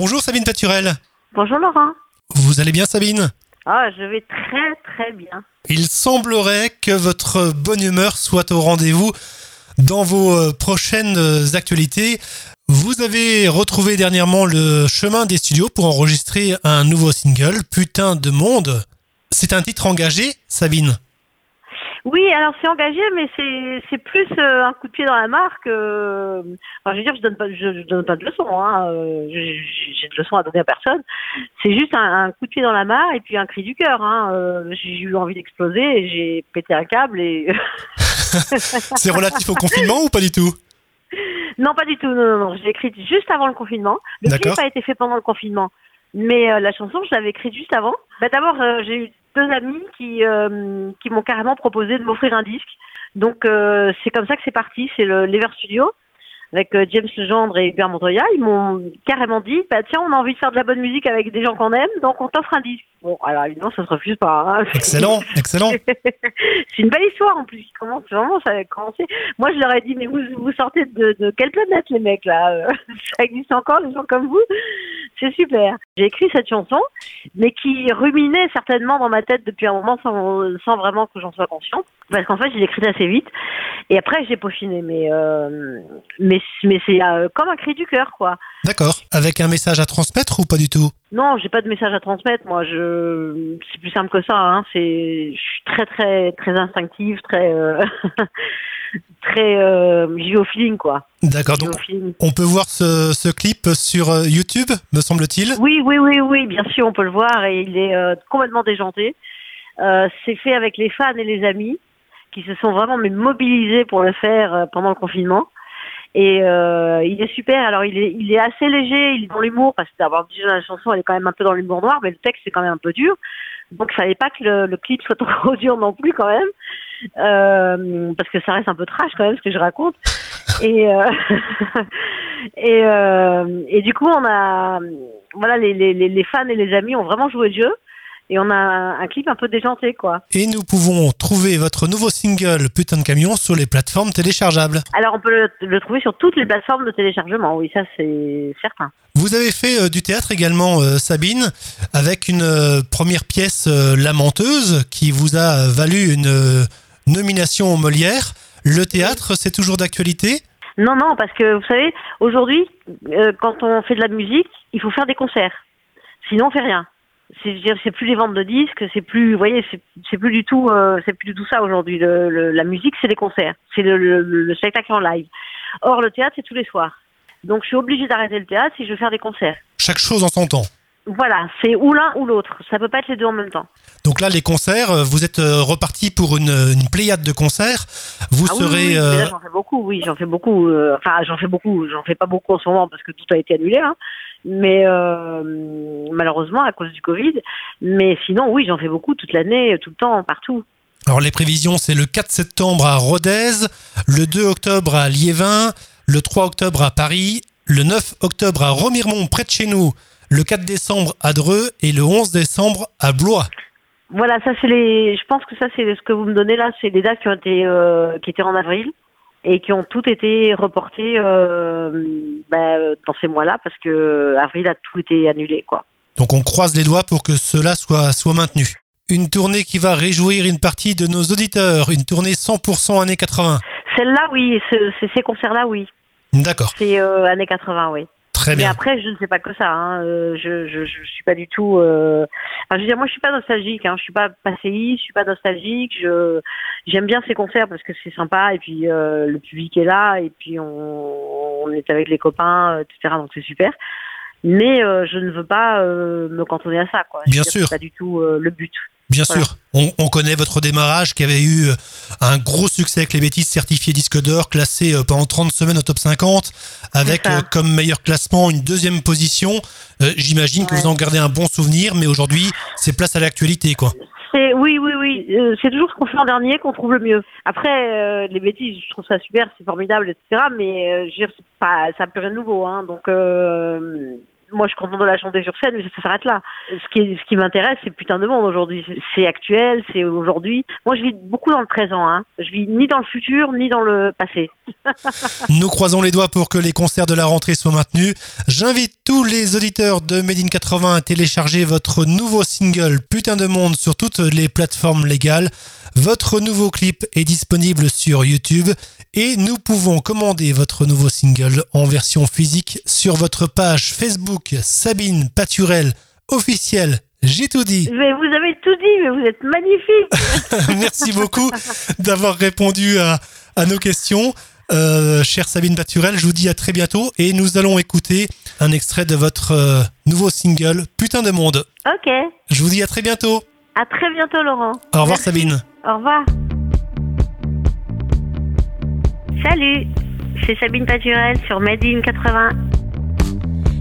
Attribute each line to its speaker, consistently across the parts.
Speaker 1: Bonjour Sabine Paturel.
Speaker 2: Bonjour Laurent.
Speaker 1: Vous allez bien Sabine?
Speaker 2: Ah, je vais très très bien.
Speaker 1: Il semblerait que votre bonne humeur soit au rendez-vous dans vos euh, prochaines euh, actualités. Vous avez retrouvé dernièrement le chemin des studios pour enregistrer un nouveau single, Putain de monde. C'est un titre engagé, Sabine?
Speaker 2: Oui, alors c'est engagé, mais c'est c'est plus euh, un coup de pied dans la marque. euh, enfin, je veux dire, je donne pas, je, je donne pas de leçons. Hein, euh, j'ai j'ai de leçons à donner à personne. C'est juste un, un coup de pied dans la mare et puis un cri du cœur. Hein, euh, j'ai eu envie d'exploser et j'ai pété un câble et
Speaker 1: C'est relatif au confinement ou pas du tout?
Speaker 2: Non, pas du tout. Non, non, non. Je l'ai écrite juste avant le confinement. Le clip a été fait pendant le confinement, mais euh, la chanson, je l'avais écrite juste avant. Bah, D'abord, euh, j'ai eu deux amis qui euh, qui m'ont carrément proposé de m'offrir un disque. Donc euh, c'est comme ça que c'est parti. C'est le l'Ever Studio avec euh, James Legendre et Hubert Montoya. Ils m'ont carrément dit, bah tiens, on a envie de faire de la bonne musique avec des gens qu'on aime, donc on t'offre un disque. Bon, alors évidemment, ça se refuse pas. hein.
Speaker 1: Excellent, excellent.
Speaker 2: c'est une belle histoire en plus qui commence vraiment, ça a commencé. Moi, je leur ai dit, mais vous, vous sortez de, de quelle planète, les mecs, là? Ça existe encore, des gens comme vous? C'est super. J'ai écrit cette chanson, mais qui ruminait certainement dans ma tête depuis un moment sans, sans vraiment que j'en sois consciente. Parce qu'en fait, je l'ai écrite assez vite. Et après, j'ai peaufiné. Mais, euh, mais, mais c'est euh, comme un cri du cœur, quoi.
Speaker 1: D'accord. Avec un message à transmettre ou pas du tout?
Speaker 2: Non, j'ai pas de message à transmettre. Moi, je c'est plus simple que ça. Hein. C'est, je suis très très très instinctive, très euh... très euh... j'y au feeling quoi.
Speaker 1: D'accord, donc on peut voir ce, ce clip sur euh, YouTube, me semble-t-il?
Speaker 2: Oui, oui, oui, oui, bien sûr, on peut le voir et il est euh, complètement déjanté. Euh, c'est fait avec les fans et les amis qui se sont vraiment mais, mobilisés pour le faire pendant le confinement. Et euh, il est super. Alors il est, il est assez léger, il est dans l'humour parce que d'abord déjà la chanson elle est quand même un peu dans l'humour noir, mais le texte c'est quand même un peu dur. Donc il fallait pas que le, le clip soit trop dur non plus quand même, euh, parce que ça reste un peu trash quand même ce que je raconte. Et euh, et, euh, et du coup on a voilà les, les, les fans et les amis ont vraiment joué le jeu et on a un, clip un peu déjanté quoi.
Speaker 1: Et nous pouvons trouver votre nouveau single Putain de camion sur les plateformes téléchargeables.
Speaker 2: Alors on peut le, le trouver sur toutes les plateformes de téléchargement, oui ça c'est certain.
Speaker 1: Vous avez fait euh, du théâtre également, euh, Sabine, avec une euh, première pièce lamenteuse qui vous a valu une nomination au Molière. Le théâtre, c'est toujours d'actualité?
Speaker 2: Non, non, parce que vous savez, aujourd'hui, euh, quand on fait de la musique, il faut faire des concerts. Sinon, on fait rien. C'est plus les ventes de disques, c'est plus, vous voyez, c'est plus du tout, euh, c'est plus du tout ça aujourd'hui. La musique, c'est les concerts, c'est le, le, le spectacle en live. Or, le théâtre, c'est tous les soirs. Donc, je suis obligée d'arrêter le théâtre si je veux faire des concerts.
Speaker 1: Chaque chose en son temps.
Speaker 2: Voilà, c'est ou l'un ou l'autre. Ça peut pas être les deux en même temps.
Speaker 1: Donc là, les concerts, euh, vous êtes euh, reparti pour une, une pléiade de concerts. Vous
Speaker 2: Ah oui,
Speaker 1: serez...
Speaker 2: oui,
Speaker 1: euh,
Speaker 2: j'en fais beaucoup, oui, j'en fais beaucoup. euh, Enfin, j'en fais beaucoup. J'en fais pas beaucoup en ce moment parce que tout a été annulé, hein. Mais euh, malheureusement à cause du Covid. Mais sinon, oui, j'en fais beaucoup toute l'année, tout le temps, partout.
Speaker 1: Alors les prévisions, c'est le 4 septembre à Rodez, le 2 octobre à Liévin, le 3 octobre à Paris, le 9 octobre à Remiremont, près de chez nous, le 4 décembre à Dreux et le 11 décembre à Blois.
Speaker 2: Voilà, ça c'est les. Je pense que ça c'est ce que vous me donnez là, c'est des dates qui ont été euh, qui étaient en avril et qui ont toutes été reportées euh, bah, dans ces mois-là parce que avril a tout été annulé, quoi.
Speaker 1: Donc on croise les doigts pour que cela soit, soit maintenu. Une tournée qui va réjouir une partie de nos auditeurs, une tournée 100% années 80.
Speaker 2: Celle-là, oui, ce- c'est ces concerts-là, oui.
Speaker 1: D'accord,
Speaker 2: C'est euh, années 80, oui.
Speaker 1: Très
Speaker 2: Mais après, je ne sais pas que ça. Hein. euh, je, je, je suis pas du tout. Euh... Enfin, je veux dire, moi, je suis pas nostalgique. Hein. Je suis pas passéiste. Je suis pas nostalgique. Je j'aime bien ces concerts parce que c'est sympa et puis euh, le public est là et puis on, on est avec les copains, etc. Donc c'est super. Mais euh, je ne veux pas euh, me cantonner à ça. Quoi.
Speaker 1: Bien sûr.
Speaker 2: C'est pas du tout euh, le but.
Speaker 1: Bien
Speaker 2: Voilà.
Speaker 1: sûr, on, on connaît votre démarrage qui avait eu euh, un gros succès avec les bêtises certifiées disque d'or, classé euh, pendant 30 semaines au top 50, avec euh, comme meilleur classement une deuxième position. Euh, J'imagine que vous en gardez un bon souvenir, mais aujourd'hui, c'est place à l'actualité, quoi.
Speaker 2: C'est oui, oui, oui. euh, c'est toujours ce qu'on fait en dernier qu'on trouve le mieux. Après, les bêtises, je trouve ça super, c'est formidable, etc. Mais je veux dire, pas, ça n'a plus rien de nouveau. Hein, donc, moi je suis contente de la chanter sur scène, mais ça, s'arrête là. Ce qui, ce qui m'intéresse, c'est putain de monde aujourd'hui. C'est actuel, c'est aujourd'hui. Moi, je vis beaucoup dans le présent. Hein. Je vis ni dans le futur, ni dans le passé.
Speaker 1: Nous croisons les doigts pour que les concerts de la rentrée soient maintenus. J'invite tous les auditeurs de Made in 80 à télécharger votre nouveau single Putain de monde sur toutes les plateformes légales. Votre nouveau clip est disponible sur YouTube et nous pouvons commander votre nouveau single en version physique sur votre page Facebook Sabine Paturel officielle. J'ai tout dit.
Speaker 2: Mais vous avez tout dit, mais vous êtes magnifique.
Speaker 1: Merci beaucoup d'avoir répondu à, à, nos questions. Euh, chère Sabine Paturel, je vous dis à très bientôt et nous allons écouter un extrait de votre euh, nouveau single Putain de monde.
Speaker 2: Ok.
Speaker 1: Je vous dis à très bientôt.
Speaker 2: À très bientôt Laurent.
Speaker 1: Au revoir Sabine.
Speaker 2: Au revoir. Salut, c'est Sabine Paturel sur Made in 80.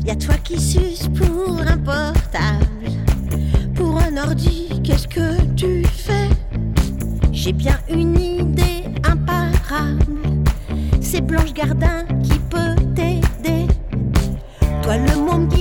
Speaker 3: Y'a toi qui suces pour un portable, pour un ordi, qu'est-ce que tu fais? J'ai bien une idée imparable, c'est Blanche Gardin qui peut t'aider. Toi le monde qui